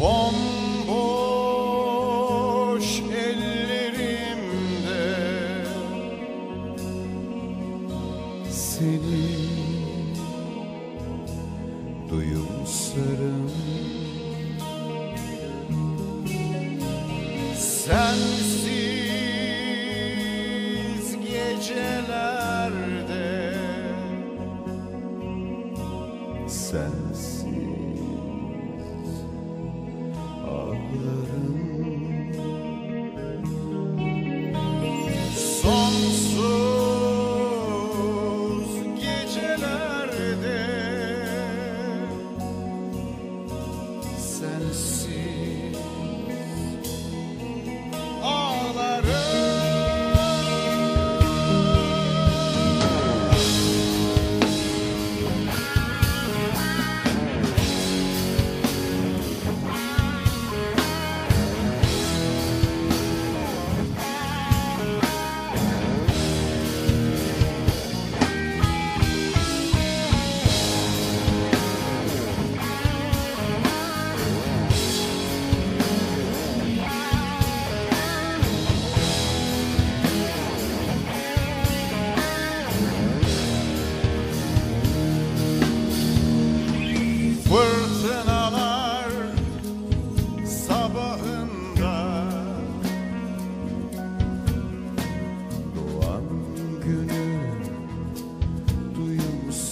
Bomboş ellerimde Seni duyumsarım Sensiz gece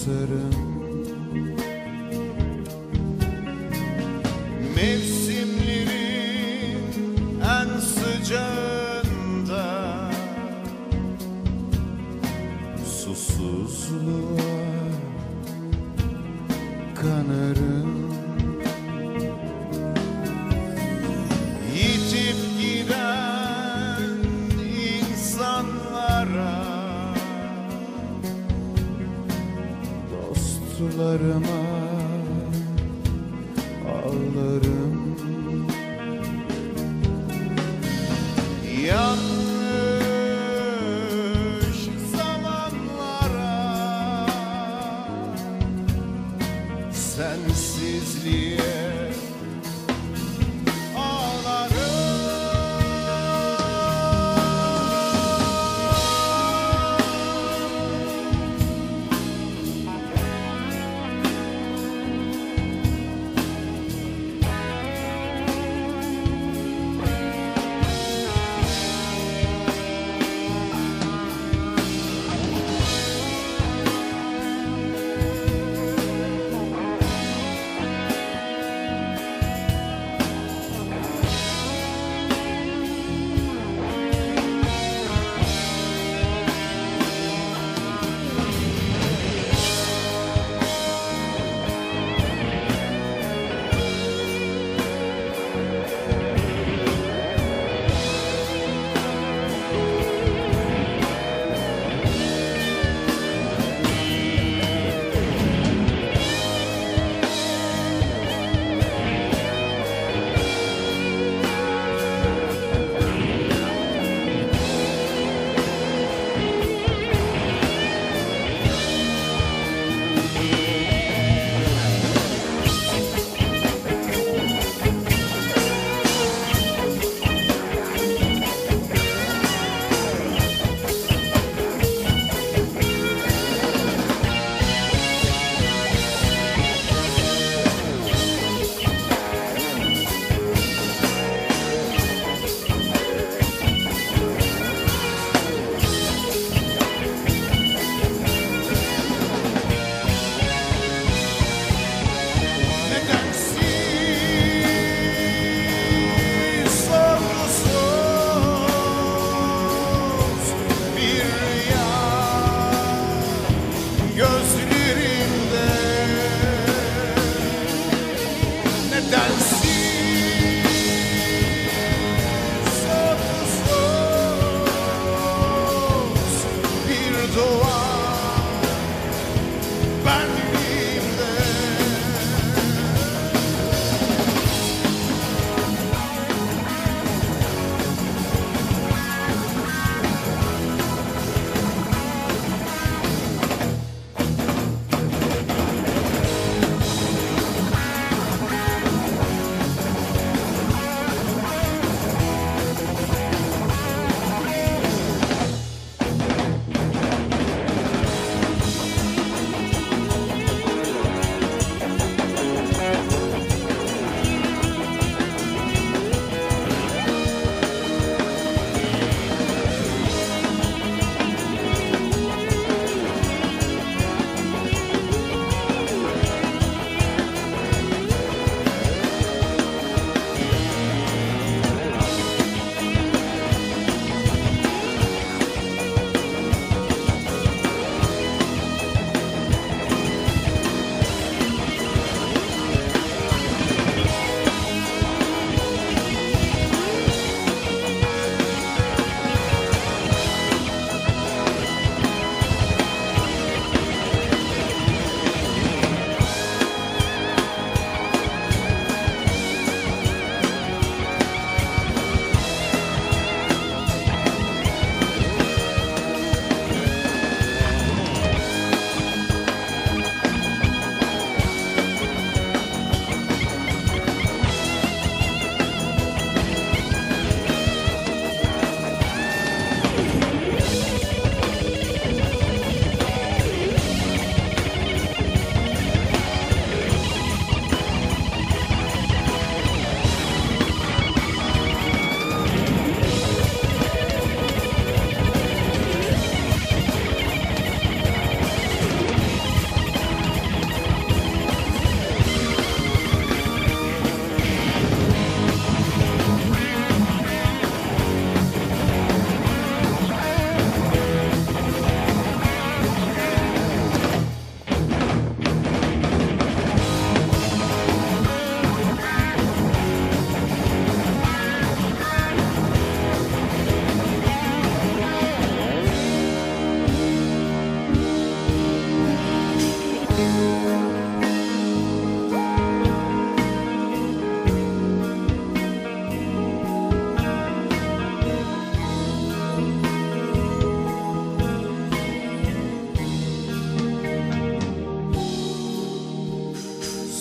duyumsarım Mevsimlerin en sıcağında Susuzluğa kanarım Dostlarıma ağlarım. Yanlış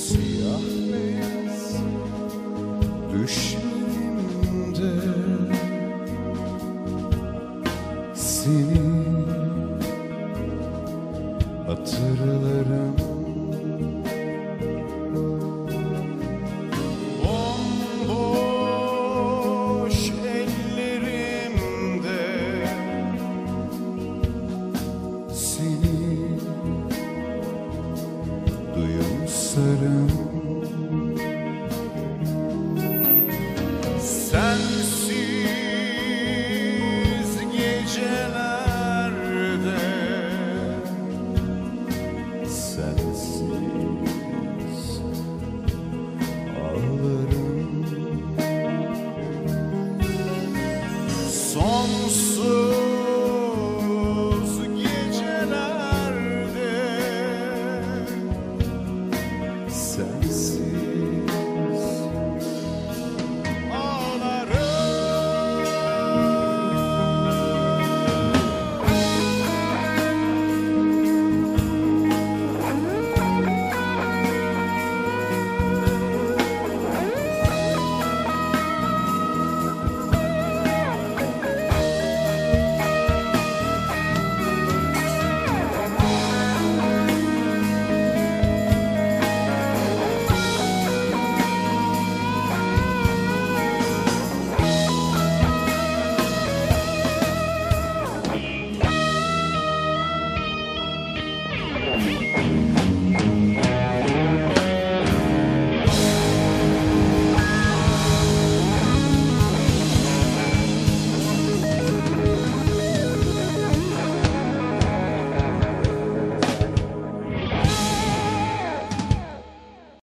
Siyah beyaz düşme